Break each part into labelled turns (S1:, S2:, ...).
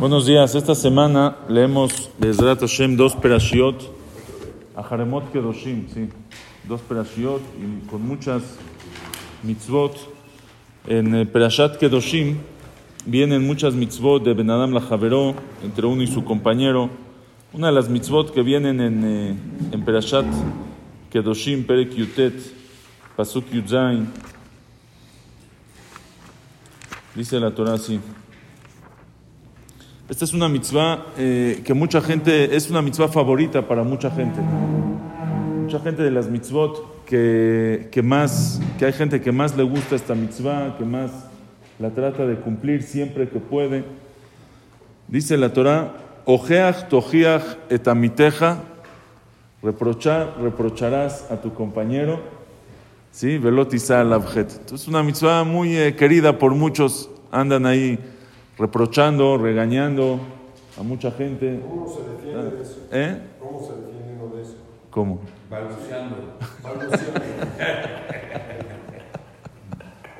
S1: Buenos días. Esta semana leemos desde Hashem dos perashiot, Aharemot Kedoshim, sí, dos perashiot y con muchas mitzvot. En el Perashat Kedoshim vienen muchas mitzvot de Benadam Lajaveró, entre uno y su compañero. Una de las mitzvot que vienen en, eh, en Perashat Kedoshim, Perek Yutet, Pasuk Yudzain, dice la Torah así. Esta es una mitzvah eh, que mucha gente, es una mitzvah favorita para mucha gente. Mucha gente de las mitzvot que, que más, que hay gente que más le gusta esta mitzvah, que más la trata de cumplir siempre que puede. Dice la Torah, Ojeach tojiach etamiteja, reprochar, reprocharás a tu compañero, ¿sí? Velotiza labjet. Entonces, una mitzvah muy eh, querida por muchos, andan ahí reprochando, regañando a mucha gente.
S2: ¿Cómo se defiende de eso?
S1: ¿Eh?
S2: ¿Cómo se defiende uno de eso?
S1: ¿Cómo?
S3: Balbuceando.
S2: Balbuceando.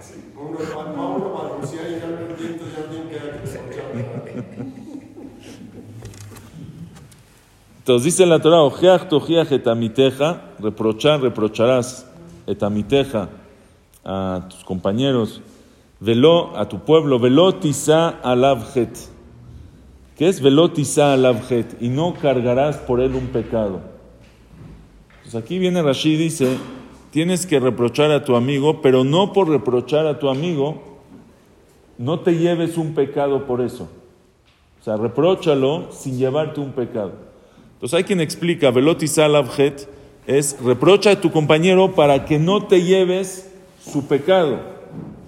S2: Sí, uno uno a balbucear y ya no entiendo, ya queda que escuchar.
S1: Entonces dice la Torah, ojeach tojiach etamiteja, reprochar, reprocharás etamiteja a tus compañeros, velo a tu pueblo, velo tisa alabjet. ¿Qué es velo tisa alabjet? Y no cargarás por él un pecado. Pues aquí viene Rashi y dice, tienes que reprochar a tu amigo, pero no por reprochar a tu amigo, no te lleves un pecado por eso. O sea, repróchalo sin llevarte un pecado. Entonces hay quien explica, alabjet, es reprocha a tu compañero para que no te lleves su pecado.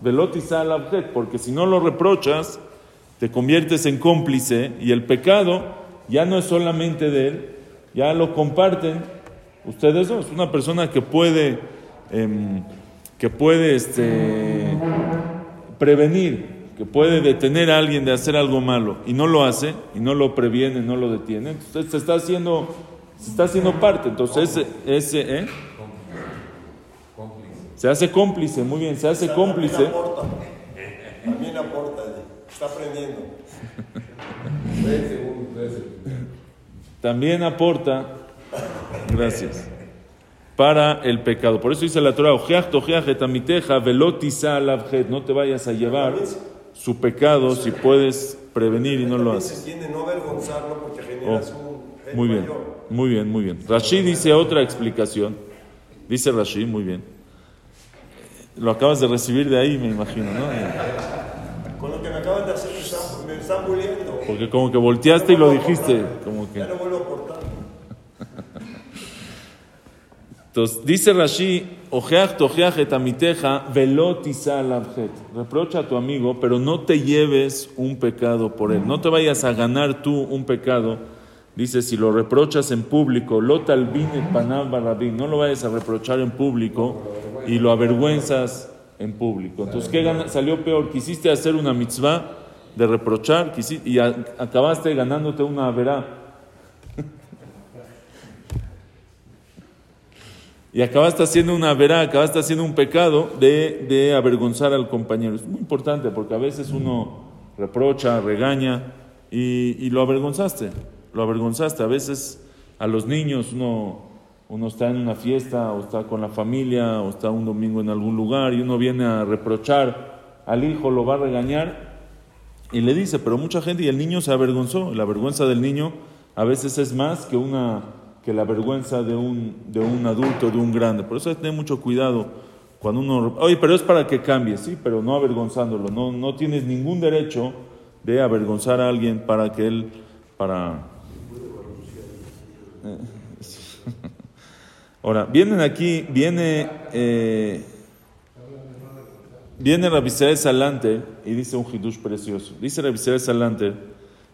S1: Velotis alabjet, porque si no lo reprochas, te conviertes en cómplice y el pecado ya no es solamente de él, ya lo comparten ustedes dos. Una persona que puede, em, que puede este, prevenir, que puede detener a alguien de hacer algo malo y no lo hace, y no lo previene, no lo detiene, entonces se está haciendo, se está haciendo parte. Entonces ese, ese ¿eh? Se hace cómplice, muy bien, se hace cómplice.
S2: También aporta. También aporta. Está aprendiendo.
S3: Tres segundos, tres segundos.
S1: también aporta, gracias, para el pecado. Por eso dice la Torah, no te vayas a llevar su pecado si puedes prevenir y no lo haces.
S2: se tiende no avergonzarlo porque generas un hate
S1: Muy bien, muy bien, muy bien. Rashi dice otra explicación. Dice Rashi, muy bien. Lo acabas de recibir de ahí, me imagino, ¿no?
S2: Con lo que me acaban de hacer, me están, bulleando.
S1: Porque como que volteaste y lo dijiste, como que...
S2: Ya no vuelvo a aportar.
S1: Entonces, dice Rashi, ojeach tojeach et amiteja, velo tisa alabjet. Reprocha a tu amigo, pero no te lleves un pecado por él. No te vayas a ganar tú un pecado. Dice, si lo reprochas en público, lo talvine panav barabín, no lo vayas a reprochar en público y lo avergüenzas en público. Entonces, ¿qué salió peor? Quisiste hacer una mitzvah de reprochar quisi- y acabaste ganándote una verá. Y acabaste haciendo una verá, acabaste haciendo un pecado de, de avergonzar al compañero. Es muy importante porque a veces uno reprocha, regaña y, y lo avergonzaste. Lo avergonzaste. A veces a los niños uno, uno está en una fiesta o está con la familia o está un domingo en algún lugar y uno viene a reprochar al hijo, lo va a regañar y le dice, pero mucha gente y el niño se avergonzó. La vergüenza del niño a veces es más que una que la vergüenza de un, de un adulto, de un grande. Por eso hay que tener mucho cuidado cuando uno... Oye, pero es para que cambie, sí, pero no avergonzándolo. No, no tienes ningún derecho de avergonzar a alguien para que él... para... Eh, Ahora, vienen aquí, viene... eh, Viene Rabisrael Salanter y dice un hidush precioso. Dice Rabisrael Salanter,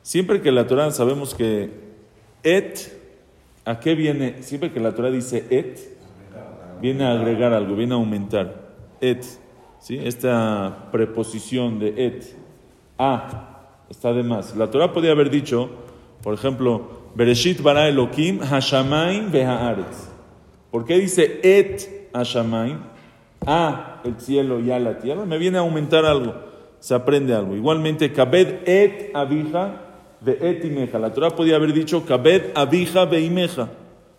S1: siempre que la Torah sabemos que et, ¿a qué viene? Siempre que la Torah dice et, viene a agregar algo, viene a aumentar. Et, ¿sí? Esta preposición de et, a, está de más. La Torah podía haber dicho, por ejemplo, Bereshit bara Elohim hashamayim vehaaretz. ¿Por qué dice et hashamayim? A el cielo y a la tierra. Me viene a aumentar algo. Se aprende algo. Igualmente, kabed et abija ve etimeja. La Torah podía haber dicho kabed abija veimeja.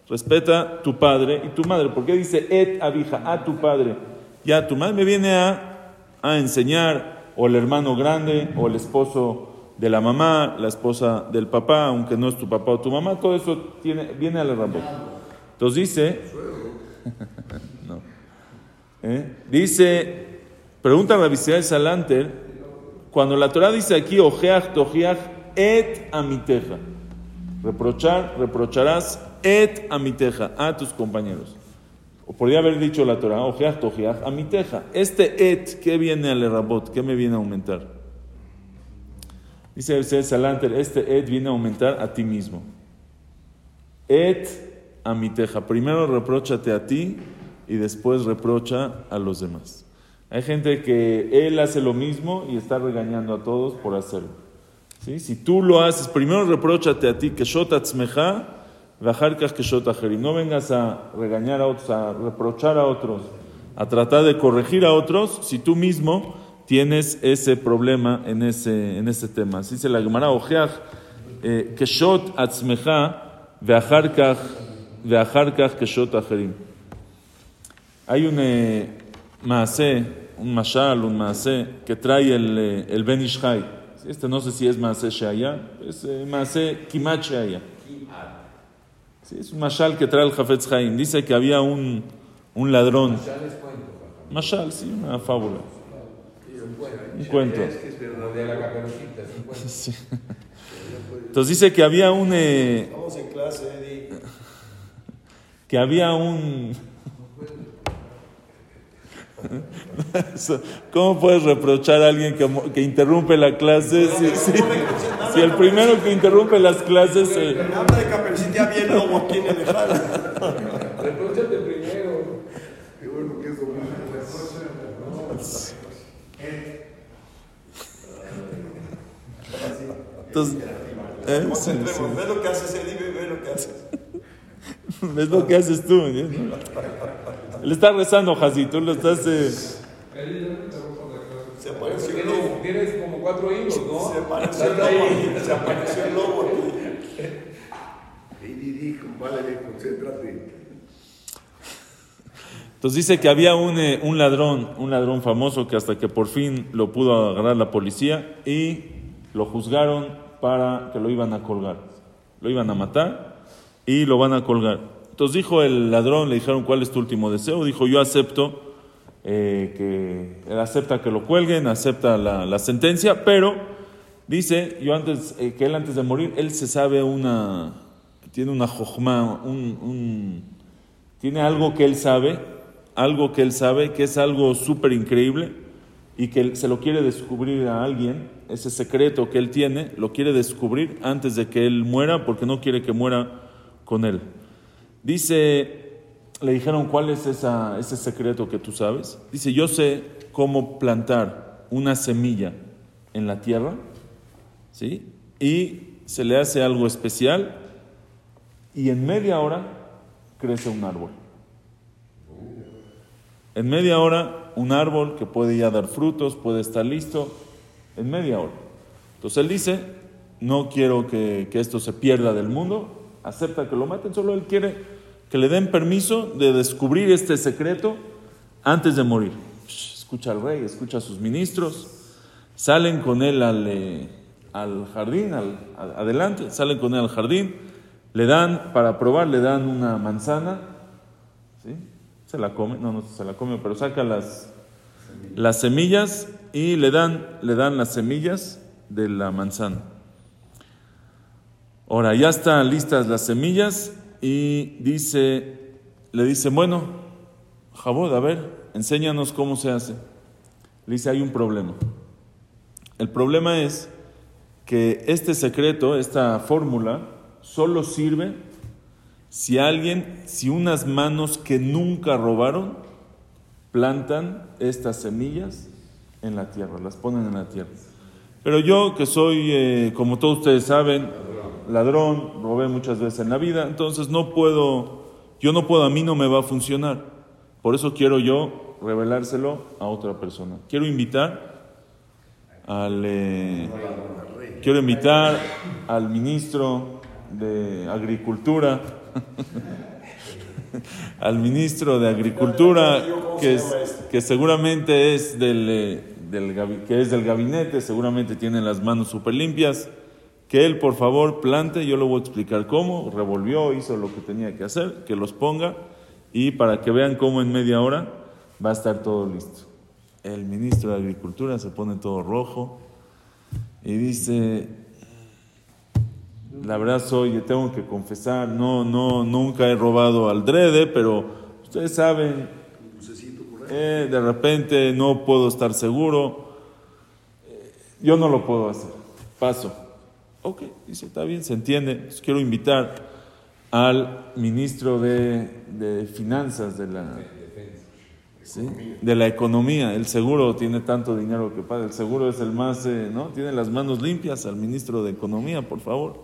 S1: Respeta tu padre y tu madre. ¿Por qué dice et abija? A tu padre. Ya tu madre me viene a, a enseñar, o el hermano grande, o el esposo de la mamá, la esposa del papá, aunque no es tu papá o tu mamá, todo eso tiene, viene al rabot. Entonces dice, no. ¿Eh? dice, pregunta a de Salanter, cuando la Torah dice aquí, ojeach, tojeach, et amiteja, reprochar, reprocharás et amiteja, a tus compañeros. O podría haber dicho la Torah, ojeach, tojeach, amiteja. Este et, ¿qué viene al rabot? ¿Qué me viene a aumentar? Dice el Salanter, este et viene a aumentar a ti mismo. Et a mi teja. Primero reprochate a ti y después reprocha a los demás. Hay gente que él hace lo mismo y está regañando a todos por hacerlo. Si tú lo haces, primero reprochate a ti que shotatzmeja, que shotajerim. No vengas a regañar a otros, a reprochar a otros, a tratar de corregir a otros, si tú mismo tienes ese problema en ese, en ese tema. Así se la Gemara, ojeach, eh, keshot atzmecha, veacharkach, veacharkach keshot acherim. Hay un eh, maase, un mashal, un maase, que trae el, eh, el Ben Ishai. Este no sé si es maase sheaya, es eh, maase kimat sheaya. Sí, es un mashal que trae el Jafetz Haim. Dice que había un, un ladrón. Mashal, sí, una fábula. Un cuento. Entonces dice que había un... Eh,
S2: Vamos en clase.
S1: Que había un... ¿Cómo puedes reprochar a alguien que, que interrumpe la clase si, si- si el primero que interrumpe las clases... eh,
S2: habla de Caperucita bien lobo aquí en el jala.
S3: Repróchate primero.
S2: Qué bueno que eso
S1: entonces, ¿eh? Sí, sí.
S2: Ve lo que haces, Eddie, ve, ve lo que haces.
S1: Es lo que haces tú. ¿eh? Él está rezando, Jasi, tú lo estás... eh,
S2: Se apareció el lobo.
S3: Tienes, como cuatro hijos, ¿no?
S2: Se apareció el lobo. Se apareció el lobo.
S1: Entonces dice que había un, eh, un ladrón, un ladrón famoso que hasta que por fin lo pudo agarrar la policía y lo juzgaron para que lo iban a colgar. Lo iban a matar y lo van a colgar. Entonces dijo el ladrón, le dijeron, ¿cuál es tu último deseo? Dijo, yo acepto eh, que, él acepta que lo cuelguen, acepta la, sentencia, pero dice, yo antes, eh, que él antes de morir, él se sabe una, tiene una jojma, un- un, tiene algo que él sabe, algo que él sabe, que es algo súper increíble y que se lo quiere descubrir a alguien, ese secreto que él tiene, lo quiere descubrir antes de que él muera porque no quiere que muera con él. Dice, le dijeron, ¿cuál es esa- ese secreto que tú sabes? Dice, yo sé cómo plantar una semilla en la tierra, ¿sí? Y se le hace algo especial y en media hora crece un árbol. En media hora, un árbol que puede ya dar frutos, puede estar listo, en media hora. Entonces él dice, no quiero que, que esto se pierda del mundo, acepta que lo maten, solo él quiere que le den permiso de descubrir este secreto antes de morir. Escucha al rey, escucha a sus ministros, salen con él al, eh, al jardín, adelante, salen con él al jardín, le dan, para probar, le dan una manzana, ¿sí? Se la come, no, no se la come, pero saca las, las semillas y le dan, le dan las semillas de la manzana. Ahora, ya están listas las semillas y dice, le dice, bueno, Jabod, a ver, enséñanos cómo se hace. Le dice, hay un problema. El problema es que este secreto, esta fórmula, solo sirve si alguien, si unas manos que nunca robaron, plantan estas semillas en la tierra, las ponen en la tierra. Pero yo que soy, eh, como todos ustedes saben, ladrón, robé muchas veces en la vida, entonces no puedo, yo no puedo, a mí no me va a funcionar. Por eso quiero yo revelárselo a otra persona. Quiero invitar al, eh, quiero invitar al ministro de Agricultura, al ministro de Agricultura, que, es- que seguramente es del, eh, del que es del gabinete, seguramente tiene las manos súper limpias, que él por favor plante, yo le voy a explicar cómo, revolvió, hizo lo que tenía que hacer, que los ponga y para que vean cómo en media hora va a estar todo listo. El ministro de Agricultura se pone todo rojo y dice, la verdad soy, tengo que confesar, no, no, nunca he robado al drede, pero ustedes saben, eh, de repente no puedo estar seguro, yo no lo puedo hacer, paso. Ok, dice, está bien, se entiende. Entonces, quiero invitar al ministro de, de Finanzas de la, de la economía. El seguro tiene tanto dinero que paga. El seguro es el más, eh, ¿no? Tiene las manos limpias al ministro de Economía, por favor.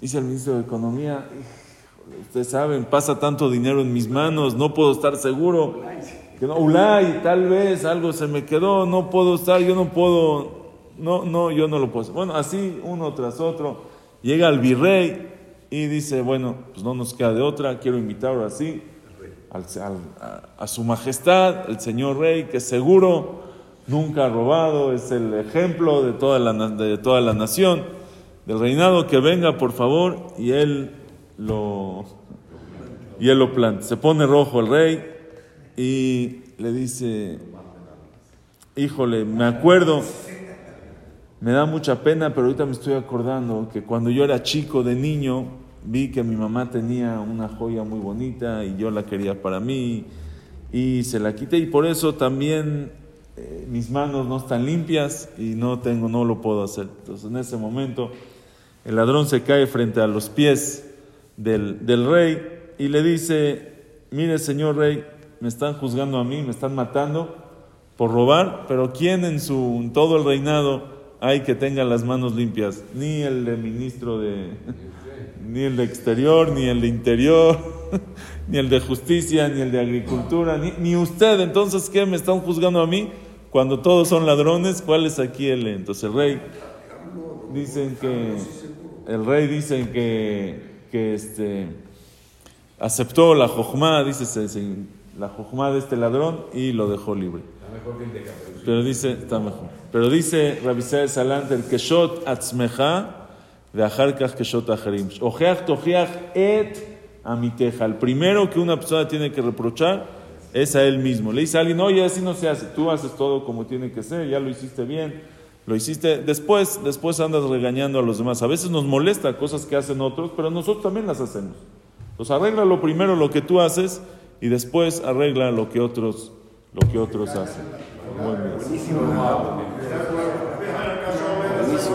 S1: Dice el ministro de Economía, "Híjole, ustedes saben, pasa tanto dinero en mis manos, no puedo estar seguro. Que no, Ulay, tal vez algo se me quedó, no puedo estar, yo no puedo, no, no, yo no lo puedo hacer. Bueno, así uno tras otro. Llega el virrey y dice, bueno, pues no nos queda de otra, quiero invitar ahora sí al- al- a, su majestad, el señor rey, que seguro nunca ha robado, es el ejemplo de toda la, de toda la nación, del reinado, que venga por favor y él lo, y él lo planta. Se pone rojo el rey y le dice, híjole, me acuerdo, me da mucha pena, pero ahorita me estoy acordando que cuando yo era chico de niño, vi que mi mamá tenía una joya muy bonita y yo la quería para mí y se la quité y por eso también eh, mis manos no están limpias y no tengo, no lo puedo hacer. Entonces en ese momento el ladrón se cae frente a los pies del, del rey y le dice, mire señor rey, me están juzgando a mí, me están matando por robar, pero ¿quién en su en todo el reinado hay que tenga las manos limpias? Ni el de ministro de ni el de exterior, ni el de interior, ni el de justicia, ni el de agricultura, ni, ni usted. Entonces, ¿qué me están juzgando a mí? Cuando todos son ladrones, ¿cuál es aquí el? Entonces el rey dicen que el rey dicen que que este aceptó la jojma, dice la jojma de este ladrón y lo dejó libre. Pero dice, está mejor. Pero dice Rabisai Salant, el keshot atzmeja, de ajarkach keshot aharim. Ojeach tojiach et amiteja. El primero que una persona tiene que reprochar es a él mismo. Le dice a alguien, oye, así no se hace. Tú haces todo como tiene que ser, ya lo hiciste bien. Lo hiciste, después, después andas regañando a los demás. A veces nos molesta cosas que hacen otros, pero nosotros también las hacemos. Entonces arregla lo primero lo que tú haces y después arregla lo que otros, lo que otros hacen.